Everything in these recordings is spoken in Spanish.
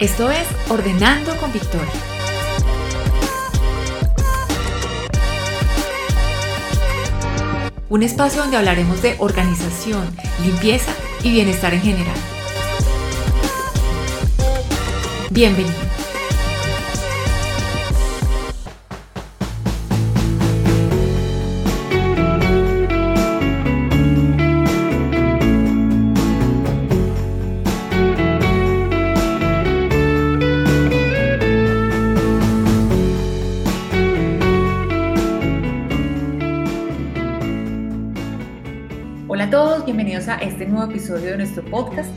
Esto es Ordenando con Victoria. Un espacio donde hablaremos de organización, limpieza y bienestar en general. Bienvenido. Bienvenidos a este nuevo episodio de nuestro podcast.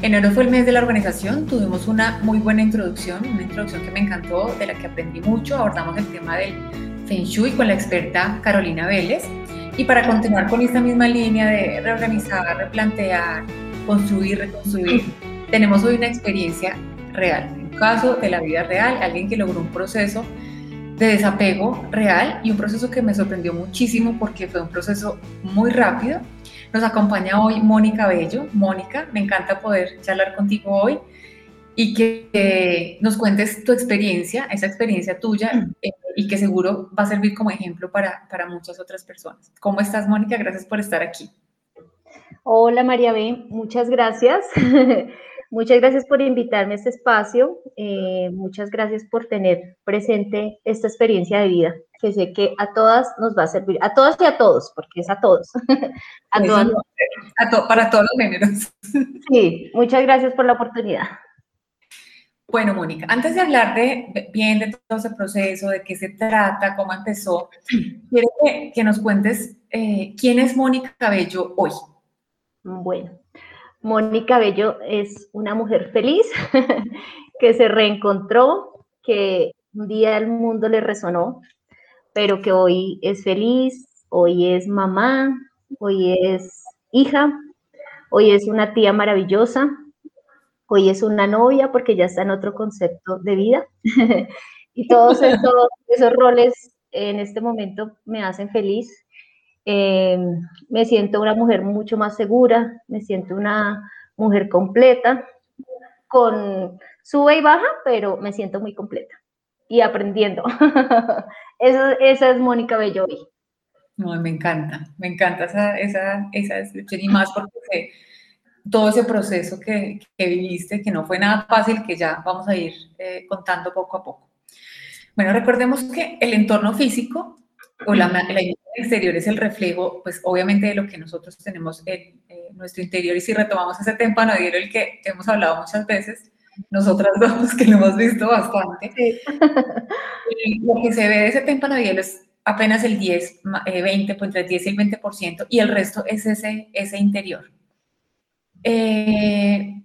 Enero fue el mes de la organización, tuvimos una muy buena introducción, una introducción que me encantó, de la que aprendí mucho, abordamos el tema del Feng Shui con la experta Carolina Vélez. Y para continuar con esta misma línea de reorganizar, replantear, construir, reconstruir, tenemos hoy una experiencia real, un caso de la vida real, alguien que logró un proceso de desapego real y un proceso que me sorprendió muchísimo porque fue un proceso muy rápido nos acompaña hoy Mónica Bello. Mónica, me encanta poder charlar contigo hoy y que nos cuentes tu experiencia, esa experiencia tuya, mm. eh, y que seguro va a servir como ejemplo para, para muchas otras personas. ¿Cómo estás, Mónica? Gracias por estar aquí. Hola, María B. Muchas gracias. Muchas gracias por invitarme a este espacio. Eh, muchas gracias por tener presente esta experiencia de vida, que sé que a todas nos va a servir, a todas y a todos, porque es a todos. a todas. para todos los géneros. sí, muchas gracias por la oportunidad. Bueno, Mónica, antes de hablar de bien de todo ese proceso, de qué se trata, cómo empezó, quiero que, nos cuentes eh, quién es Mónica Cabello hoy. Bueno, Mónica Bello es una mujer feliz que se reencontró, que un día el mundo le resonó, pero que hoy es feliz, hoy es mamá, hoy es hija, hoy es una tía maravillosa, hoy es una novia porque ya está en otro concepto de vida. y todos esos roles en este momento me hacen feliz eh, me siento una mujer mucho más segura, me siento una mujer completa, con sube y baja, pero me siento muy completa y aprendiendo. esa es Mónica Bellovi. No, me encanta, me encanta esa, esa, esa y más porque todo ese proceso que, que, viviste, que no fue nada fácil, que ya vamos a ir eh, contando poco a poco. Bueno, recordemos que el entorno físico o la, la exterior es el reflejo, pues obviamente de lo que nosotros tenemos en eh, nuestro interior. Y si retomamos ese témpano de hielo, el que hemos hablado muchas veces, nosotras dos, que lo hemos visto bastante, lo que se ve de ese témpano de hielo es apenas el 10, 20, pues entre el 10 y el 20%, y el resto es ese, ese interior. Eh,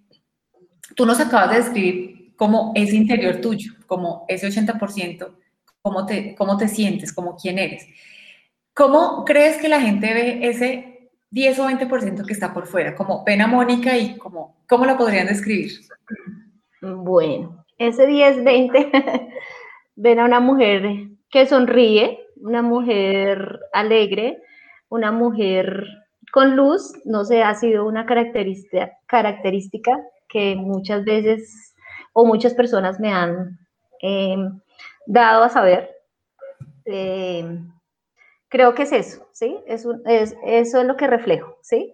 tú nos acabas de describir como ese interior tuyo, como ese 80%, cómo te, cómo te sientes, como quién eres. ¿Cómo crees que la gente ve ese 10 o 20% que está por fuera? Como pena Mónica y como, ¿cómo lo podrían describir? Bueno, ese 10, 20 ven a una mujer que sonríe, una mujer alegre, una mujer con luz, no sé, ha sido una característica, que muchas veces o muchas personas me han eh, dado a saber. Eh, Creo que es eso, ¿sí? Es, eso es lo que reflejo, ¿sí?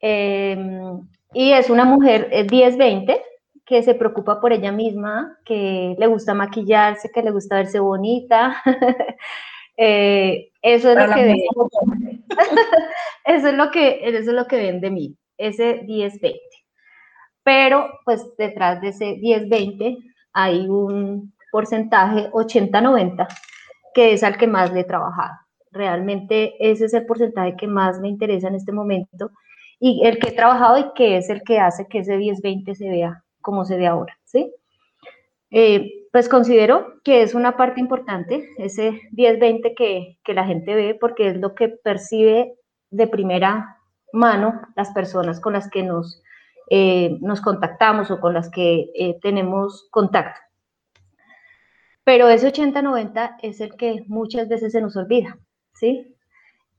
Em, y es una mujer 10-20 eh, que se preocupa por ella misma, que le gusta maquillarse, que le gusta verse bonita. Eh, eso es lo que ven. eso es lo que eso es lo que ven de mí, ese 10-20. Pero pues detrás de ese 10-20 hay un porcentaje 80-90 que es al que más le he trabajado. Realmente ese es el porcentaje que más me interesa en este momento y el que he trabajado y que es el que hace que ese 10-20 se vea como se ve ahora, ¿sí? Eh, pues considero que es una parte importante, ese 10-20 que, que la gente ve, porque es lo que percibe de primera mano las personas con las que nos, eh, nos contactamos o con las que eh, tenemos contacto. Pero ese 80-90 es el que muchas veces se nos olvida. ¿Sí?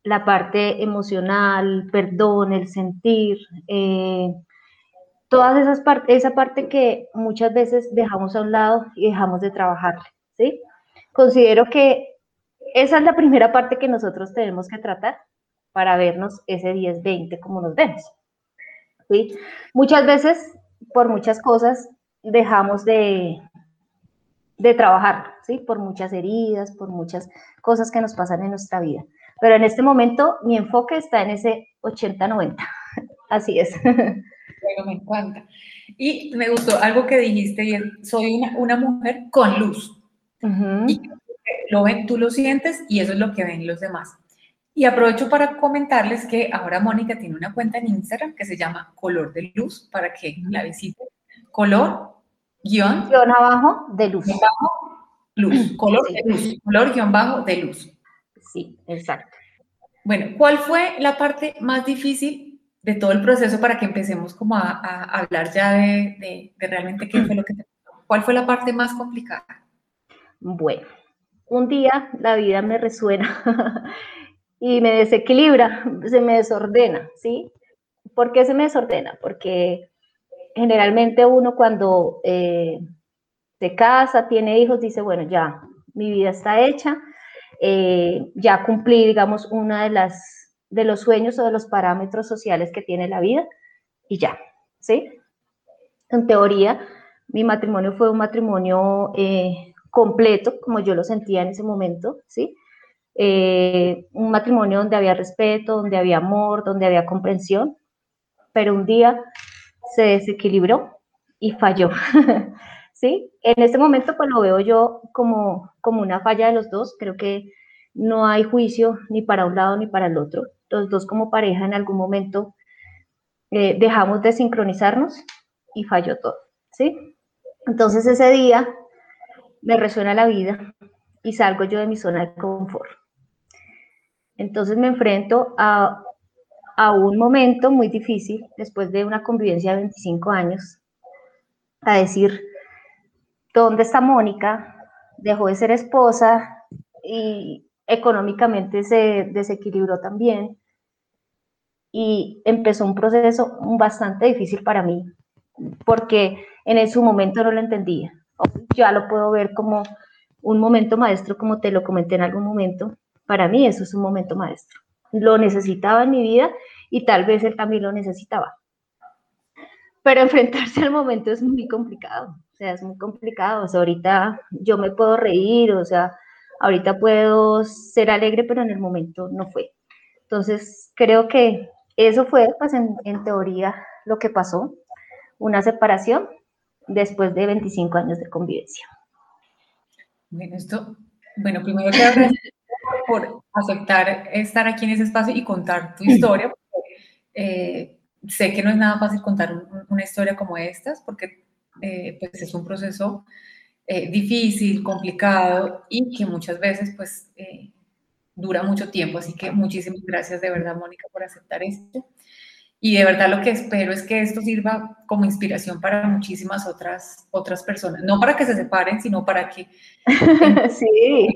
La parte emocional, perdón, el sentir, eh, todas esas partes, esa parte que muchas veces dejamos a un lado y dejamos de trabajar, ¿sí? Considero que esa es la primera parte que nosotros tenemos que tratar para vernos ese 10-20 como nos vemos. ¿sí? Muchas veces, por muchas cosas, dejamos de, de trabajar, ¿sí? Por muchas heridas, por muchas cosas que nos pasan en nuestra vida. Pero en este momento mi enfoque está en ese 80-90. Así es. Bueno, me encanta. Y me gustó algo que dijiste, y soy una, una mujer con luz. Y lo ven, tú lo sientes y eso es lo que ven los demás. Y aprovecho para comentarles que ahora Mónica tiene una cuenta en Instagram que se llama Color de Luz para que la visiten. Color guion, guion abajo de luz. luz. Color de luz. Color guion bajo de luz. Sí, exacto. Bueno, ¿cuál fue la parte más difícil de todo el proceso para que empecemos como a, hablar ya de, realmente qué fue lo que te ¿Cuál fue la parte más complicada? Bueno, un día la vida me resuena y me desequilibra, se me desordena, ¿sí? ¿Por qué se me desordena? Porque generalmente uno cuando eh, se casa, tiene hijos, dice, bueno, ya, mi vida está hecha, eh, ya cumplí, digamos, una de las de los sueños o de los parámetros sociales que tiene la vida y ya, ¿sí? En teoría, mi matrimonio fue un matrimonio eh, completo, como yo lo sentía en ese momento, ¿sí? Eh, un matrimonio donde había respeto, donde había amor, donde había comprensión, pero un día se desequilibró y falló. ¿sí? En este momento pues lo veo yo como, como una falla de los dos, creo que no hay juicio ni para un lado ni para el otro. Los dos como pareja en algún momento eh, dejamos de sincronizarnos y falló todo, ¿sí? Entonces ese día me resuena la vida y salgo yo de mi zona de confort. Entonces me enfrento a, a un momento muy difícil después de una convivencia de 25 años, a decir, ¿dónde está Mónica? Dejó de ser esposa y económicamente se desequilibró también. Y empezó un proceso bastante difícil para mí, porque en su momento no lo entendía. Ya lo puedo ver como un momento maestro, como te lo comenté en algún momento. Para mí eso es un momento maestro. Lo necesitaba en mi vida y tal vez él también lo necesitaba. Pero enfrentarse al momento es muy complicado sea, es muy complicado. O sea, ahorita yo me puedo reír, o sea, ahorita puedo ser alegre, pero en el momento no fue. Entonces, creo que eso fue, pues, en, teoría lo que pasó, una separación después de 25 años de convivencia. Bueno, esto, bueno, primero agradecer por aceptar estar aquí en ese espacio y contar tu historia. Eh, sé que no es nada fácil contar una historia como estas, porque eh, pues es un proceso eh, difícil, complicado y que muchas veces pues eh, dura mucho tiempo. Así que muchísimas gracias de verdad, Mónica, por aceptar esto. Y de verdad lo que espero es que esto sirva como inspiración para muchísimas otras, otras personas. No para que se separen, sino para que... sí.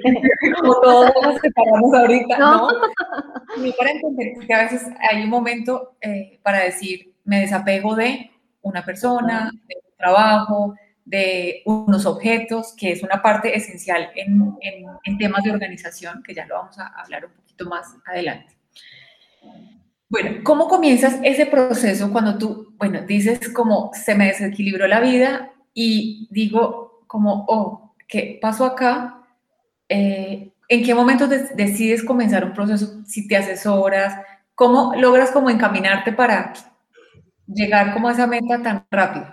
Como todos nos separamos ahorita, ¿no? ¿no? para entender que a veces hay un momento para decir, me desapego de una persona, de trabajo, de unos objetos, que es una parte esencial en, en, temas de organización, que ya lo vamos a hablar un poquito más adelante. Bueno, ¿cómo comienzas ese proceso cuando tú, bueno, dices como se me desequilibró la vida y digo como, oh, ¿qué pasó acá? Eh, ¿En qué momento decides comenzar un proceso? Si te asesoras, ¿cómo logras como encaminarte para llegar como a esa meta tan rápido?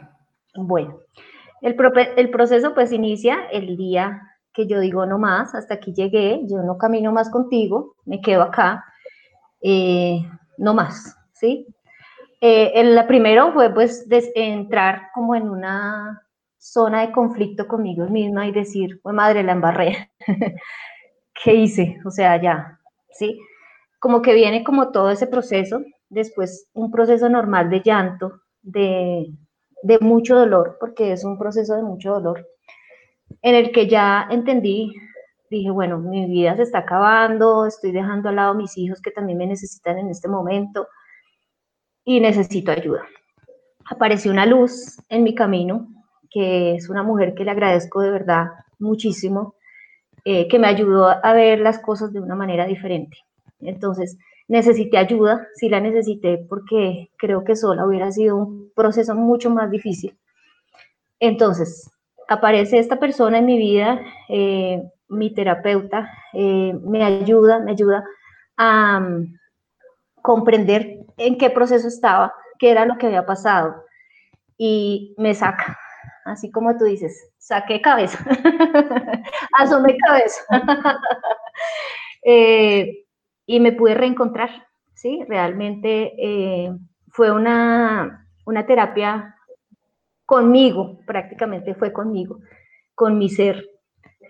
Bueno, el, proceso pues inicia el día que yo digo no más, hasta aquí llegué, yo no camino más contigo, me quedo acá, eh, no más, ¿sí? Eh, el primero fue pues entrar como en una zona de conflicto conmigo misma y decir, pues madre, la embarré, ¿qué hice? O sea, ya, ¿sí? Como que viene como todo ese proceso, después un proceso normal de llanto, de, de mucho dolor, porque es un proceso de mucho dolor, en el que ya entendí, dije, bueno, mi vida se está acabando, estoy dejando al lado a mis hijos que también me necesitan en este momento y necesito ayuda. apareció una luz en mi camino, que es una mujer que le agradezco de verdad muchísimo, eh, que me ayudó a ver las cosas de una manera diferente. Entonces, necesité ayuda, sí la necesité porque creo que sola hubiera sido un proceso mucho más difícil. Entonces, aparece esta persona en mi vida, eh, mi terapeuta, eh, me ayuda, me ayuda a mm, comprender en qué proceso estaba, qué era lo que había pasado y me saca, así como tú dices, saqué cabeza, asomé cabeza. Eh, y me pude reencontrar, ¿sí? Realmente eh, fue una, una terapia conmigo, prácticamente fue conmigo, con mi ser.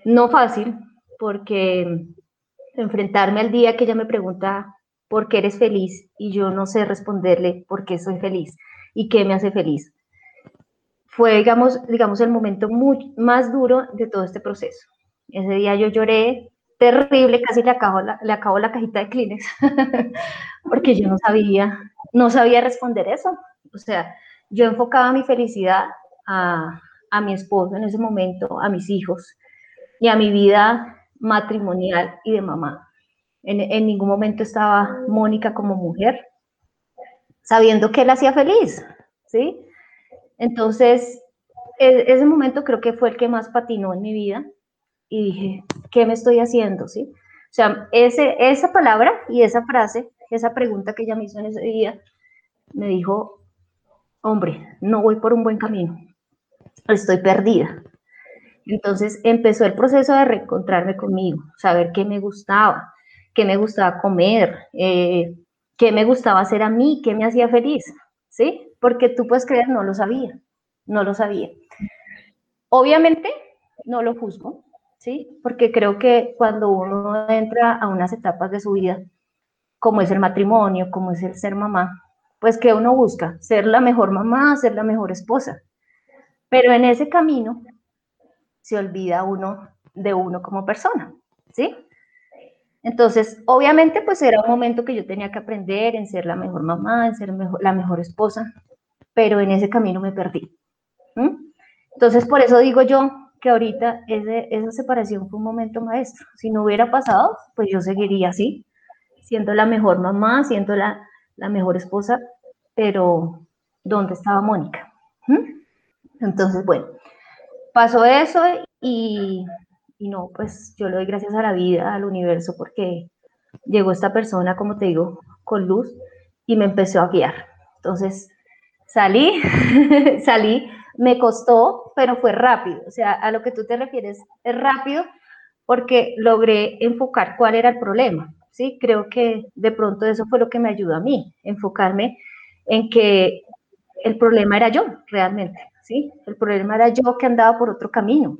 No fácil, porque enfrentarme al día que ella me pregunta por qué eres feliz y yo no sé responderle por qué soy feliz y qué me hace feliz. Fue, digamos, digamos el momento más duro de todo este proceso. Ese día yo lloré terrible, casi le acabo la, le acabo la cajita de Kleenex, porque yo no sabía, no sabía responder eso. O sea, yo enfocaba mi felicidad a, a mi esposo en ese momento, a mis hijos y a mi vida matrimonial y de mamá. En, ningún momento estaba Mónica como mujer, sabiendo que él hacía feliz, ¿sí? Entonces, e, ese momento creo que fue el que más patinó en mi vida y dije, ¿qué me estoy haciendo, sí? O sea, ese, esa palabra y esa frase, esa pregunta que ella me hizo en ese día, me dijo, hombre, no voy por un buen camino, estoy perdida. Entonces empezó el proceso de reencontrarme conmigo, saber qué me gustaba, qué me gustaba comer, eh, qué me gustaba hacer a mí, qué me hacía feliz, ¿sí? Porque tú puedes creer, no lo sabía, no lo sabía. Obviamente, no lo juzgo, ¿sí? Porque creo que cuando uno entra a unas etapas de su vida, como es el matrimonio, como es el ser mamá, pues que uno busca ser la mejor mamá, ser la mejor esposa. Pero en ese camino se olvida uno de uno como persona, ¿sí? Entonces, obviamente, pues era un momento que yo tenía que aprender en ser la mejor mamá, en ser la mejor esposa, pero en ese camino me perdí. Entonces, por eso digo yo que ahorita esa separación fue un momento maestro. Si no hubiera pasado, pues yo seguiría así, siendo la mejor mamá, siendo la, mejor esposa, pero ¿dónde estaba Mónica? Entonces, bueno, pasó eso y y no, pues yo le doy gracias a la vida, al universo, porque llegó esta persona, como te digo, con luz y me empezó a guiar. Entonces, salí, salí, me costó, pero fue rápido. O sea, a lo que tú te refieres es rápido porque logré enfocar cuál era el problema. Sí, creo que de pronto eso fue lo que me ayudó a mí, enfocarme en que el problema era yo realmente, ¿sí? El problema era yo que andaba por otro camino,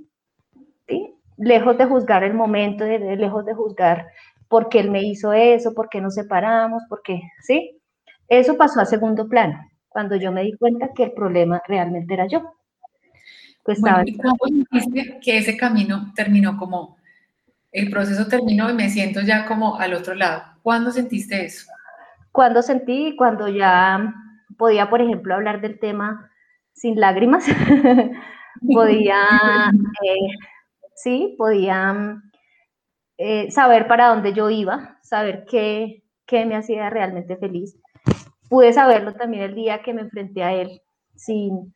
¿sí? lejos de juzgar el momento, lejos de juzgar por qué él me hizo eso, por qué nos separamos, por qué, ¿sí? Eso pasó a segundo plano, cuando yo me di cuenta que el problema realmente era yo. Pues bueno, ¿y cómo que ese camino terminó como, el proceso terminó y me siento ya como al otro lado? ¿Cuándo sentiste eso? Cuando sentí, cuando ya podía, por ejemplo, hablar del tema sin lágrimas, podía eh, ¿sí? Podía eh, saber para dónde yo iba, saber qué, qué me hacía realmente feliz. Pude saberlo también el día que me enfrenté a él, sin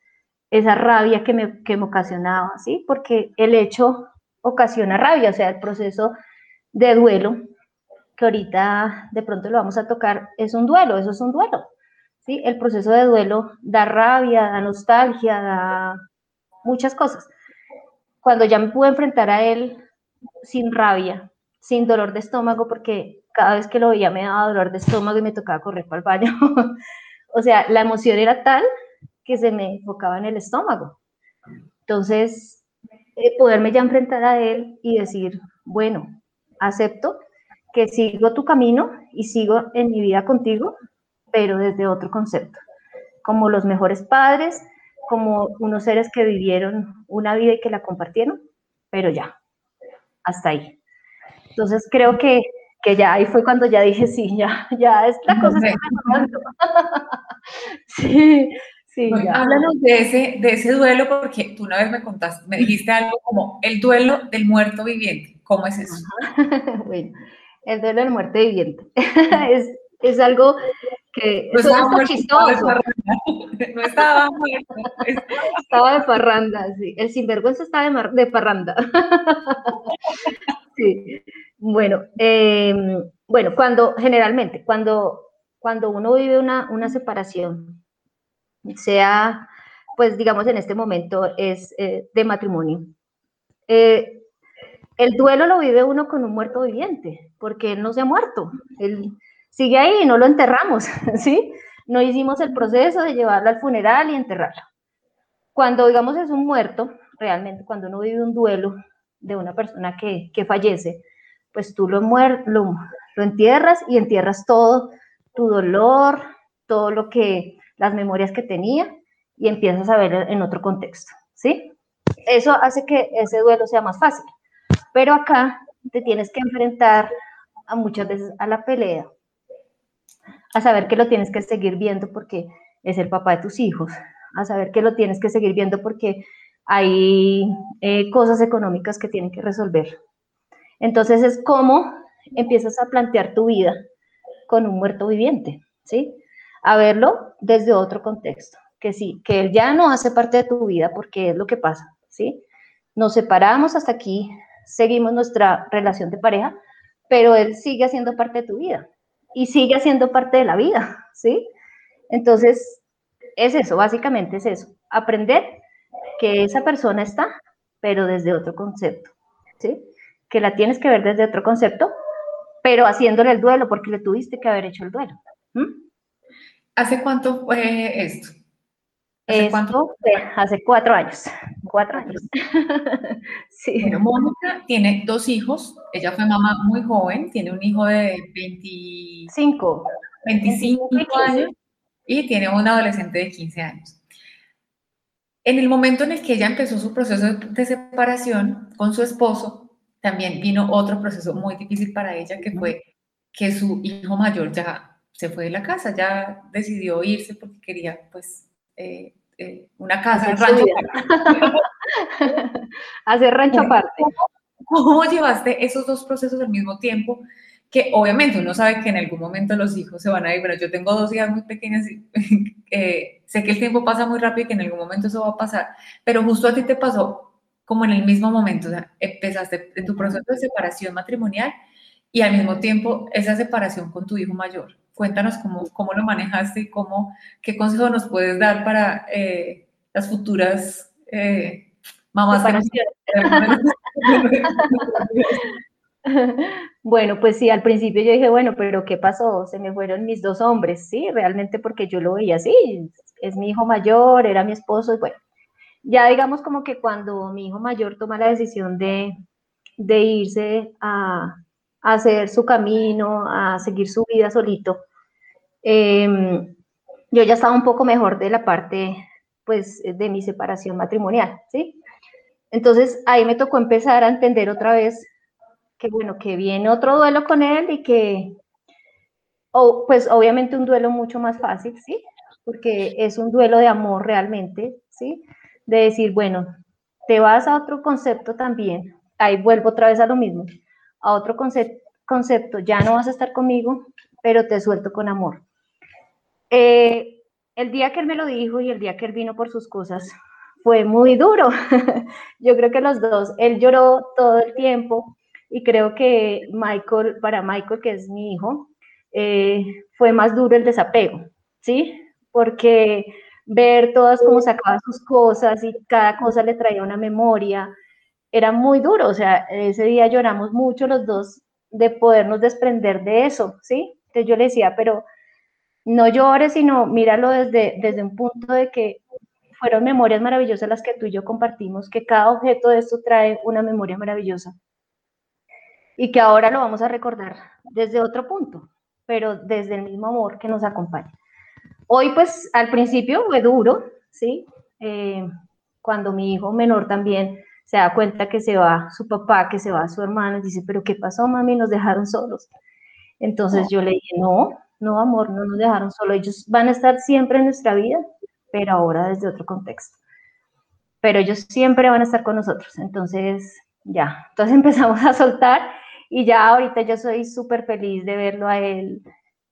esa rabia que me, que me ocasionaba, ¿sí? Porque el hecho ocasiona rabia, o sea, el proceso de duelo, que ahorita de pronto lo vamos a tocar, es un duelo, eso es un duelo, ¿sí? El proceso de duelo da rabia, da nostalgia, da muchas cosas cuando ya me pude enfrentar a él sin rabia, sin dolor de estómago, porque cada vez que lo veía me daba dolor de estómago y me tocaba correr para el baño. o sea, la emoción era tal que se me enfocaba en el estómago. Entonces, eh, poderme ya enfrentar a él y decir, bueno, acepto que sigo tu camino y sigo en mi vida contigo, pero desde otro concepto, como los mejores padres, como unos seres que vivieron una vida y que la compartieron, pero ya, hasta ahí. Entonces creo que, que ya ahí fue cuando ya dije, sí, ya, ya esta cosa está mejorando. sí, Sí, háblanos de ese, de ese duelo, porque tú una vez me contaste, me dijiste algo como el duelo del muerto viviente. ¿Cómo es eso? bueno, el duelo del muerto viviente. es, es algo que no estaba muerto, chistoso. No estaba muerto. Estaba de parranda, sí. El sinvergüenza estaba de, de parranda. sí. Bueno, em, bueno, cuando generalmente, cuando, cuando uno vive una, una separación, sea, pues digamos en este momento es eh, de matrimonio. Eh, el duelo lo vive uno con un muerto viviente, porque él no se ha muerto, él sigue ahí y no lo enterramos, ¿sí? No hicimos el proceso de llevarlo al funeral y enterrarlo. Cuando, digamos, es un muerto, realmente, cuando uno vive un duelo de una persona que, que fallece, pues tú lo, lo, lo entierras y entierras todo tu dolor, todo lo que las memorias que tenía y empiezas a ver en otro contexto, ¿sí? Eso hace que ese duelo sea más fácil. Pero acá te tienes que enfrentar muchas veces a la pelea, a saber que lo tienes que seguir viendo porque es el papá de tus hijos, a saber que lo tienes que seguir viendo porque hay eh, cosas económicas que tienen que resolver. Entonces es como empiezas a plantear tu vida con un muerto viviente, ¿sí? a verlo desde otro contexto, que sí, que él ya no hace parte de tu vida porque es lo que pasa, ¿sí? Nos separamos hasta aquí, seguimos nuestra relación de pareja, pero él sigue haciendo parte de tu vida y sigue haciendo parte de la vida, ¿sí? Entonces, es eso, básicamente es eso, aprender que esa persona está, pero desde otro concepto, ¿sí? Que la tienes que ver desde otro concepto, pero haciéndole el duelo porque le tuviste que haber hecho el duelo. ¿Hace cuánto fue esto? ¿Hace cuánto? hace cuatro años. Cuatro años. sí. Bueno, Mónica tiene dos hijos. Ella fue mamá muy joven. Tiene un hijo de 25, 25 años y tiene un adolescente de 15 años. En el momento en el que ella empezó su proceso de separación con su esposo, también vino otro proceso muy difícil para ella, que fue que su hijo mayor ya se fue de la casa, ya decidió irse porque quería pues eh, eh, una casa, en rancho. Hacer rancho aparte. ¿Cómo, llevaste esos dos procesos al mismo tiempo? Que obviamente uno sabe que en algún momento los hijos se van a ir, pero yo tengo dos hijas muy pequeñas y sé que el tiempo pasa muy rápido y que en algún momento eso va a pasar, pero justo a ti te pasó como en el mismo momento, o sea, empezaste en tu proceso de separación matrimonial y al mismo tiempo esa separación con tu hijo mayor. Cuéntanos cómo, cómo lo manejaste y cómo, qué consejo nos puedes dar para eh, las futuras eh, mamás. bueno, pues sí, al principio yo dije, bueno, pero ¿qué pasó? Se me fueron mis dos hombres, sí, realmente porque yo lo veía así, es mi hijo mayor, era mi esposo, y bueno, ya digamos como que cuando mi hijo mayor toma la decisión de, de irse a, a hacer su camino, a seguir su vida solito. Em, yo ya estaba un poco mejor de la parte, pues, de mi separación matrimonial, ¿sí? Entonces ahí me tocó empezar a entender otra vez que, bueno, que viene otro duelo con él y que, o, pues, obviamente un duelo mucho más fácil, ¿sí? Porque es un duelo de amor realmente, ¿sí? De decir, bueno, te vas a otro concepto también, ahí vuelvo otra vez a lo mismo, a otro concepto, ya no vas a estar conmigo, pero te suelto con amor. Eh, el día que él me lo dijo y el día que él vino por sus cosas fue muy duro. Yo creo que los dos, él lloró todo el tiempo y creo que Michael, para Michael, que es mi hijo, eh, fue más duro el desapego, ¿sí? Porque ver todas cómo sacaba sus cosas y cada cosa le traía una memoria, era muy duro, o sea, ese día lloramos mucho los dos de podernos desprender de eso, ¿sí? Entonces yo le decía, pero no llores, sino míralo desde, desde un punto de que fueron memorias maravillosas las que tú y yo compartimos, que cada objeto de esto trae una memoria maravillosa y que ahora lo vamos a recordar desde otro punto, pero desde el mismo amor que nos acompaña. Hoy, pues, al principio fue duro, ¿sí? Eh, cuando mi hijo menor también se da cuenta que se va su papá, que se va su hermano, y dice, pero ¿qué pasó, mami? Nos dejaron solos. Entonces yo le dije, no, no, amor, no nos dejaron solos, ellos van a estar siempre en nuestra vida, pero ahora desde otro contexto. Pero ellos siempre van a estar con nosotros, entonces ya, entonces empezamos a soltar y ya ahorita yo soy súper feliz de verlo a él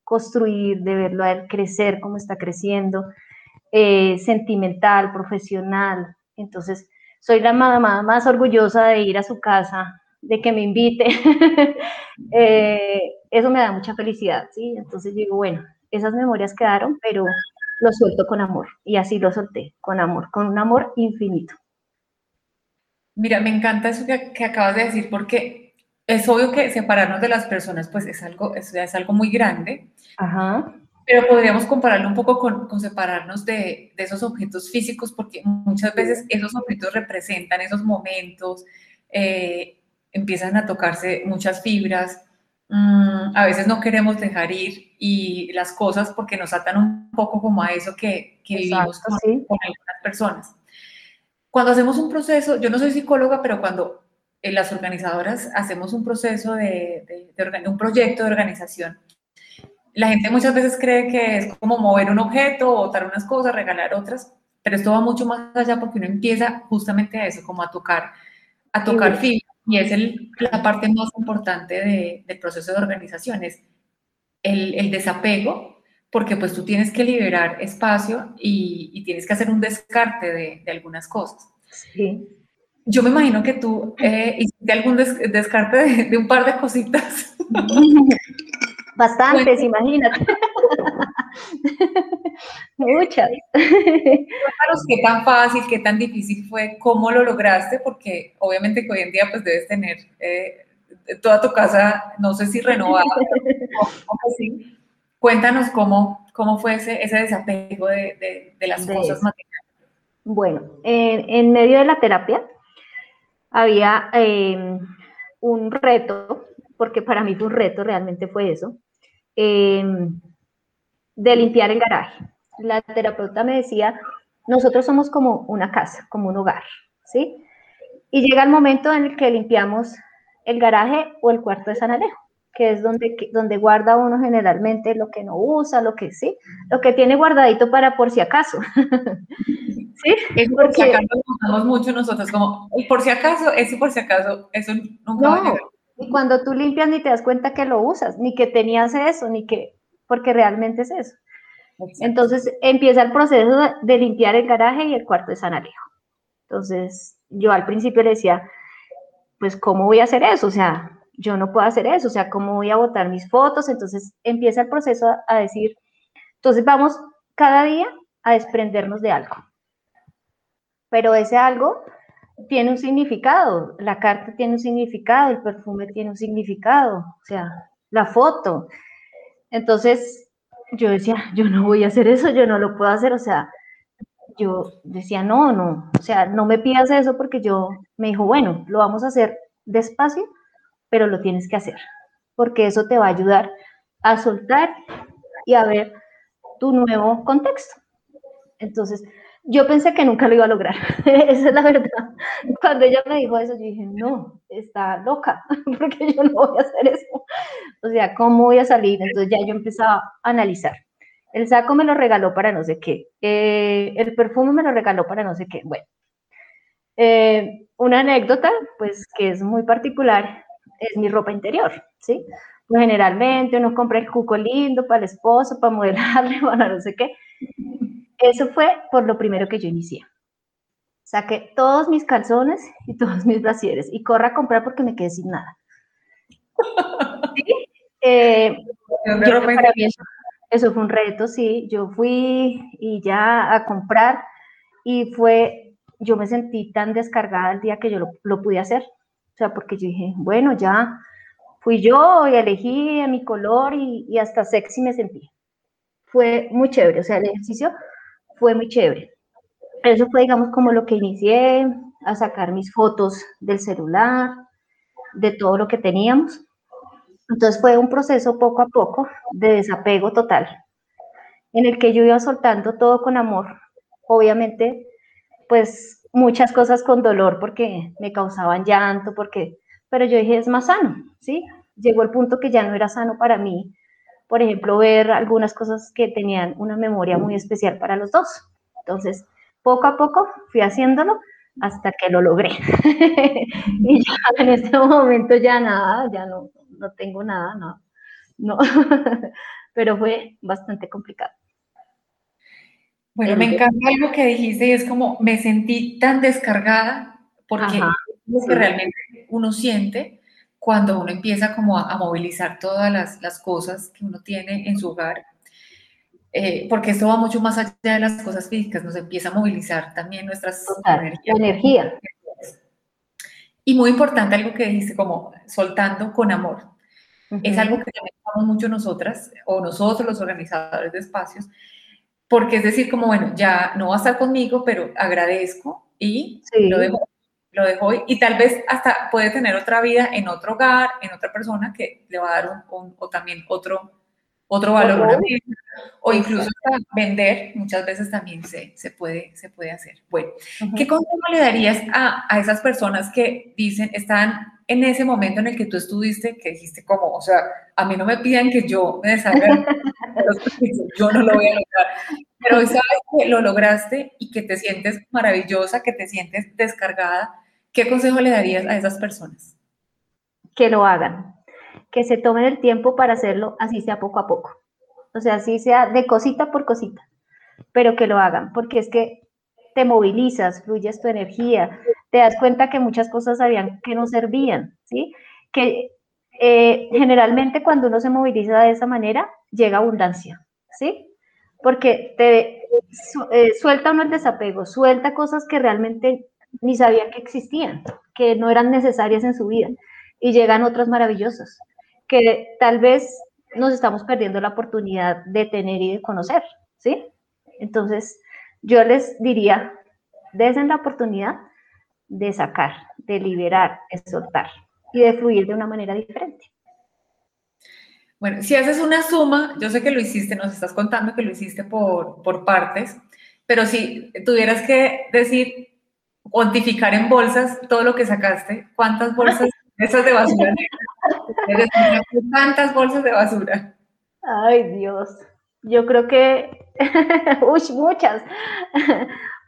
construir, de verlo a él crecer, como está creciendo, eh, sentimental, profesional. Entonces, soy la mamá más orgullosa de ir a su casa, de que me invite. Eh, eso me da mucha felicidad, ¿sí? Entonces digo, bueno, esas memorias quedaron, pero lo suelto con amor. Y así lo solté, con amor, con un amor infinito. Mira, me encanta eso que, acabas de decir, porque es obvio que separarnos de las personas, pues es algo, es, es algo muy grande. Ajá. Pero podríamos compararlo un poco con, con separarnos de, de, esos objetos físicos, porque muchas veces esos objetos representan esos momentos, eh, empiezan a tocarse muchas fibras, mm, a veces no queremos dejar ir y las cosas porque nos atan un poco como a eso que, que vivimos con, algunas personas. Cuando hacemos un proceso, yo no soy psicóloga, pero cuando en las organizadoras hacemos un proceso de, de, un proyecto de organización, la gente muchas veces cree que es como mover un objeto, botar unas cosas, regalar otras, pero esto va mucho más allá porque uno empieza justamente a eso, como a tocar, a tocar fibras y es la parte más importante del proceso de organización, es el, desapego, porque pues tú tienes que liberar espacio y, tienes que hacer un descarte de, algunas cosas. Sí. Yo me imagino que tú eh, hiciste algún descarte de, un par de cositas. Bastantes, imagínate. Muchas. Cuéntanos qué tan fácil, qué tan difícil fue, cómo lo lograste, porque obviamente que hoy en día pues debes tener eh, toda tu casa, no sé si renovada o, así. Cuéntanos cómo, cómo fue ese, ese desapego de, de, las cosas materiales. Bueno, en, medio de la terapia había eh, un reto, porque para mí fue un reto, realmente fue eso, eh, de limpiar el garaje. La terapeuta me decía, nosotros somos como una casa, como un hogar, ¿sí? Y llega el momento en el que limpiamos el garaje o el cuarto de San Alejo, que es donde, donde guarda uno generalmente lo que no usa, lo que sí, lo que tiene guardadito para por si acaso. ¿Sí? Es por si acaso lo usamos mucho nosotros, como, por si acaso, eso por si acaso, eso nunca va a llegar. Y cuando tú limpias ni te das cuenta que lo usas, ni que tenías eso, ni que porque realmente es eso. Entonces empieza el proceso de limpiar el garaje y el cuarto de San Alejo. Entonces yo al principio le decía, pues ¿cómo voy a hacer eso? O sea, yo no puedo hacer eso, o sea, ¿cómo voy a botar mis fotos? Entonces empieza el proceso a decir, entonces vamos cada día a desprendernos de algo. Pero ese algo tiene un significado, la carta tiene un significado, el perfume tiene un significado, o sea, la foto. Entonces, yo decía, yo no voy a hacer eso, yo no lo puedo hacer, o sea, yo decía, no, no, o sea, no me pidas eso porque yo me dijo, bueno, lo vamos a hacer despacio, pero lo tienes que hacer, porque eso te va a ayudar a soltar y a ver tu nuevo contexto. Entonces, yo pensé que nunca lo iba a lograr, esa es la verdad. Cuando ella me dijo eso, yo dije, no, está loca, porque yo no voy a hacer eso. O sea, ¿cómo voy a salir? Entonces ya yo empezaba a analizar. El saco me lo regaló para no sé qué, eh, el perfume me lo regaló para no sé qué. Bueno, eh, una anécdota, pues que es muy particular, es mi ropa interior, ¿sí? Pues generalmente uno compra el cuco lindo para el esposo, para modelarle, para no sé qué eso fue por lo primero que yo inicié. Saqué todos mis calzones y todos mis brasieres y corra a comprar porque me quedé sin nada. Eh, eso, fue un reto, sí. Yo fui y ya a comprar y fue, yo me sentí tan descargada el día que yo lo, pude hacer. O sea, porque yo dije, bueno, ya fui yo y elegí mi color y, y hasta sexy me sentí. Fue muy chévere, o sea, el ejercicio fue muy chévere. Eso fue, digamos, como lo que inicié, a sacar mis fotos del celular, de todo lo que teníamos. Entonces fue un proceso poco a poco de desapego total, en el que yo iba soltando todo con amor. Obviamente, pues muchas cosas con dolor porque me causaban llanto, porque, pero yo dije, es más sano, ¿sí? Llegó el punto que ya no era sano para mí por ejemplo, ver algunas cosas que tenían una memoria muy especial para los dos. Entonces, poco a poco fui haciéndolo hasta que lo logré. y ya en este momento ya nada, ya no, no tengo nada, no. no. Pero fue bastante complicado. Bueno, me encanta algo que dijiste y es como me sentí tan descargada porque es lo que realmente uno siente cuando uno empieza como a, movilizar todas las, las, cosas que uno tiene en su hogar. Eh, porque esto va mucho más allá de las cosas físicas, nos empieza a movilizar también nuestras energías. energía. Y muy importante algo que dijiste, como soltando con amor. Es algo que también mucho nosotras o nosotros los organizadores de espacios, porque es decir, como bueno, ya no va a estar conmigo, pero agradezco y lo dejo lo dejo y tal vez hasta puede tener otra vida en otro hogar, en otra persona que le va a dar un, o también otro, otro valor, o incluso vender, muchas veces también se, se, puede, se puede hacer. Bueno, ¿qué consejo le darías a, a, esas personas que dicen, están en ese momento en el que tú estuviste, que dijiste como, o sea, a mí no me piden que yo me deshaga, yo no lo voy a lograr, pero hoy sabes que lo lograste y que te sientes maravillosa, que te sientes descargada, ¿qué consejo le darías a esas personas? Que lo hagan, que se tomen el tiempo para hacerlo, así sea poco a poco. O sea, así sea de cosita por cosita, pero que lo hagan, porque es que te movilizas, fluyes tu energía, te das cuenta que muchas cosas sabían que no servían, ¿sí? Que eh, generalmente cuando uno se moviliza de esa manera, llega abundancia, ¿sí? Porque te eh, suelta uno el desapego, suelta cosas que realmente ni sabían que existían, que no eran necesarias en su vida, y llegan otras maravillosas, que tal vez nos estamos perdiendo la oportunidad de tener y de conocer, ¿sí? Entonces, yo les diría, desen la oportunidad de sacar, de liberar, de soltar y de fluir de una manera diferente. Bueno, si haces una suma, yo sé que lo hiciste, nos estás contando que lo hiciste por, por partes, pero si tuvieras que decir, cuantificar en bolsas todo lo que sacaste, ¿cuántas bolsas esas de basura? ¿Cuántas bolsas de basura? Ay, Dios. Yo creo que, uy, muchas.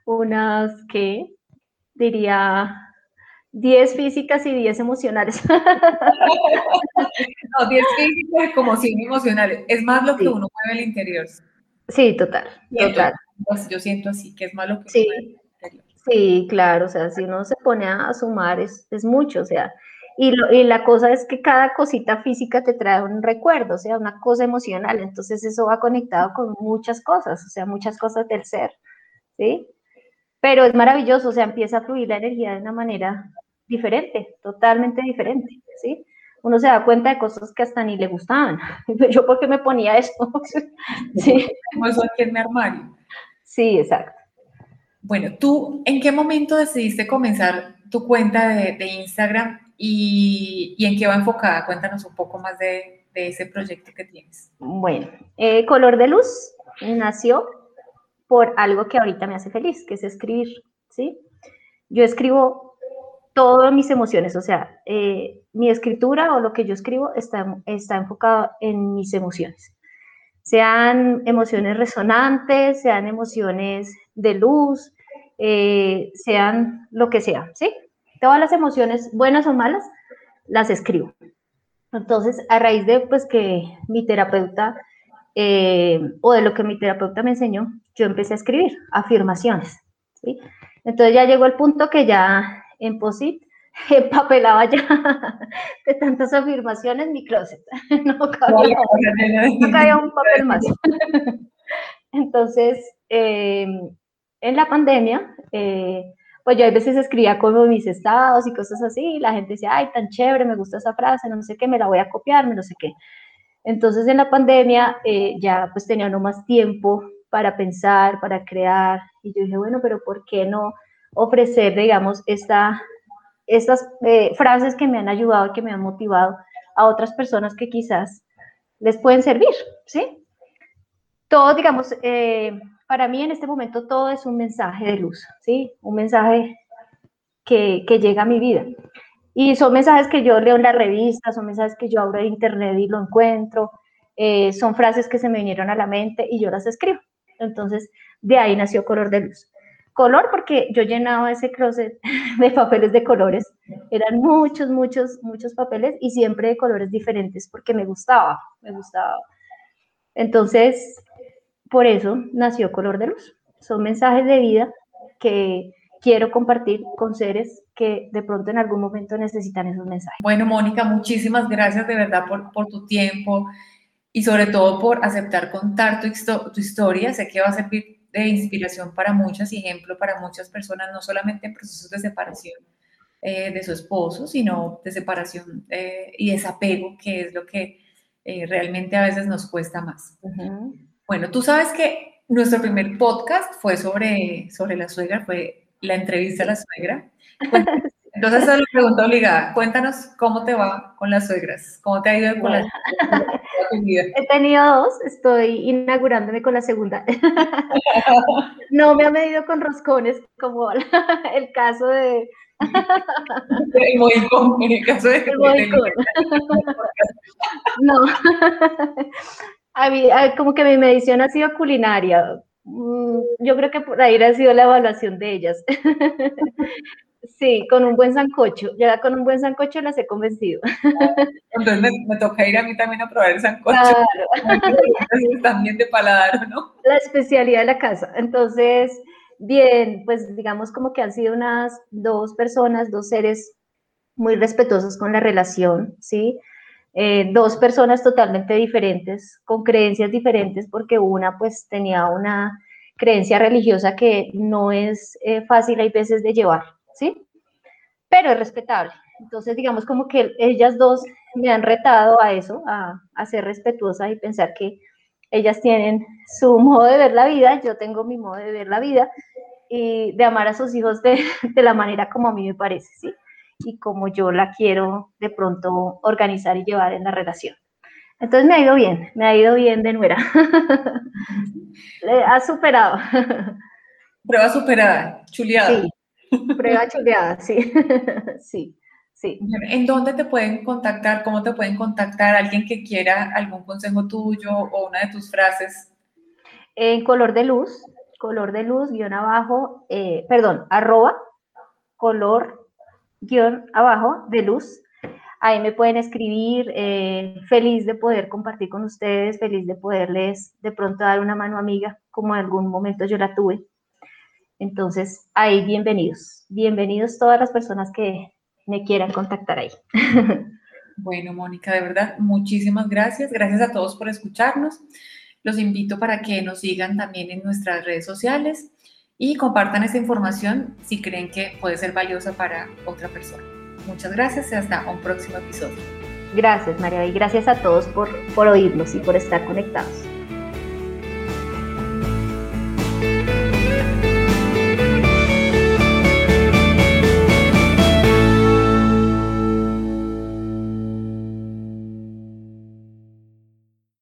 Unas que diría 10 físicas y 10 emocionales. no, 10 físicas como 100 emocionales. Es más lo que uno mueve el interior. Sí, total, total. Yo siento así, que es más lo que sí. mueve interior. Sí, claro, o sea, si uno se pone a sumar es, es mucho, o sea, y, y, la cosa es que cada cosita física te trae un recuerdo, o sea, una cosa emocional. Entonces eso va conectado con muchas cosas, o sea, muchas cosas del ser, ¿sí? Pero es maravilloso, o sea, empieza a fluir la energía de una manera diferente, totalmente diferente, ¿sí? Uno se da cuenta de cosas que hasta ni le gustaban. Yo, ¿por qué me ponía esto? sí. Como eso aquí en mi armario. Sí, exacto. Bueno, ¿tú en qué momento decidiste comenzar tu cuenta de, Instagram y, en qué va enfocada. Cuéntanos un poco más de, ese proyecto que tienes. Bueno, eh, Color de Luz nació por algo que ahorita me hace feliz, que es escribir, ¿sí? Yo escribo todas mis emociones, o sea, eh, mi escritura o lo que yo escribo está, está enfocado en mis emociones. Sean emociones resonantes, sean emociones de luz, eh, sean lo que sea, ¿sí? todas las emociones, buenas o malas, las escribo. Entonces, a raíz de pues que mi terapeuta eh, o de lo que mi terapeuta me enseñó, yo empecé a escribir afirmaciones. ¿sí? Entonces ya llegó el punto que ya en POSIT empapelaba ya de tantas afirmaciones mi closet. No cabía, un papel más. Entonces, eh, en la pandemia, eh, pues yo a veces escribía como mis estados y cosas así, y la gente decía, ay, tan chévere, me gusta esa frase, no sé qué, me la voy a copiar, no sé qué. Entonces en la pandemia eh, ya pues tenía no más tiempo para pensar, para crear, y yo dije, bueno, pero ¿por qué no ofrecer, digamos, esta, estas eh, frases que me han ayudado, que me han motivado a otras personas que quizás les pueden servir, ¿sí? Todo, digamos, eh, para mí en este momento todo es un mensaje de luz, ¿sí? Un mensaje que, llega a mi vida. Y son mensajes que yo leo en la revista, son mensajes que yo abro en internet y lo encuentro, eh, son frases que se me vinieron a la mente y yo las escribo. Entonces, de ahí nació Color de Luz. Color porque yo llenaba ese closet de papeles de colores. Eran muchos, muchos, muchos papeles y siempre de colores diferentes porque me gustaba, me gustaba. Entonces, por eso nació Color de Luz. Son mensajes de vida que quiero compartir con seres que de pronto en algún momento necesitan esos mensajes. Bueno, Mónica, muchísimas gracias de verdad por, por tu tiempo y sobre todo por aceptar contar tu, tu historia. Sé que va a servir de inspiración para muchas y ejemplo para muchas personas, no solamente en procesos de separación eh, de su esposo, sino de separación eh, y desapego, que es lo que eh, realmente a veces nos cuesta más. Bueno, tú sabes que nuestro primer podcast fue sobre, sobre la suegra, fue la entrevista a la suegra. Entonces, esa es la pregunta obligada. Cuéntanos cómo te va con las suegras, cómo te ha ido con las He tenido dos, estoy inaugurándome con la segunda. no me ha medido con roscones, como el caso de... el mohicón, en el caso de... El mohicón. no. A mí, como que mi medición ha sido culinaria. Mm, yo creo que por ahí ha sido la evaluación de ellas. Sí, con un buen sancocho. Ya con un buen sancocho las he convencido. Entonces me, toca ir a mí también a probar el sancocho. Claro. también de paladar, ¿no? La especialidad de la casa. Entonces, bien, pues digamos como que han sido unas dos personas, dos seres muy respetuosos con la relación, ¿sí? Eh, dos personas totalmente diferentes, con creencias diferentes, porque una pues tenía una creencia religiosa que no es eh, fácil hay veces de llevar, ¿sí? Pero es respetable. Entonces, digamos como que ellas dos me han retado a eso, a, ser respetuosa y pensar que ellas tienen su modo de ver la vida, yo tengo mi modo de ver la vida y de amar a sus hijos de, de la manera como a mí me parece, ¿sí? Y como yo la quiero de pronto organizar y llevar en la relación. Entonces me ha ido bien, me ha ido bien de nuera. ha superado. Prueba superada, chuleada. Sí, Prueba chuleada, sí. sí, sí. ¿En dónde te pueden contactar? ¿Cómo te pueden contactar? ¿Alguien que quiera algún consejo tuyo o una de tus frases? En color de luz, color de luz, guion abajo, eh, perdón, arroba, color, guion abajo, de luz. Ahí me pueden escribir, eh, feliz de poder compartir con ustedes, feliz de poderles de pronto dar una mano amiga, como en algún momento yo la tuve. Entonces, ahí bienvenidos, bienvenidos todas las personas que me quieran contactar ahí. Bueno, Mónica, de verdad, muchísimas gracias. Gracias a todos por escucharnos. Los invito para que nos sigan también en nuestras redes sociales y compartan esta información si creen que puede ser valiosa para otra persona. Muchas gracias y hasta un próximo episodio. Gracias, María, y gracias a todos por, por oírnos y por estar conectados.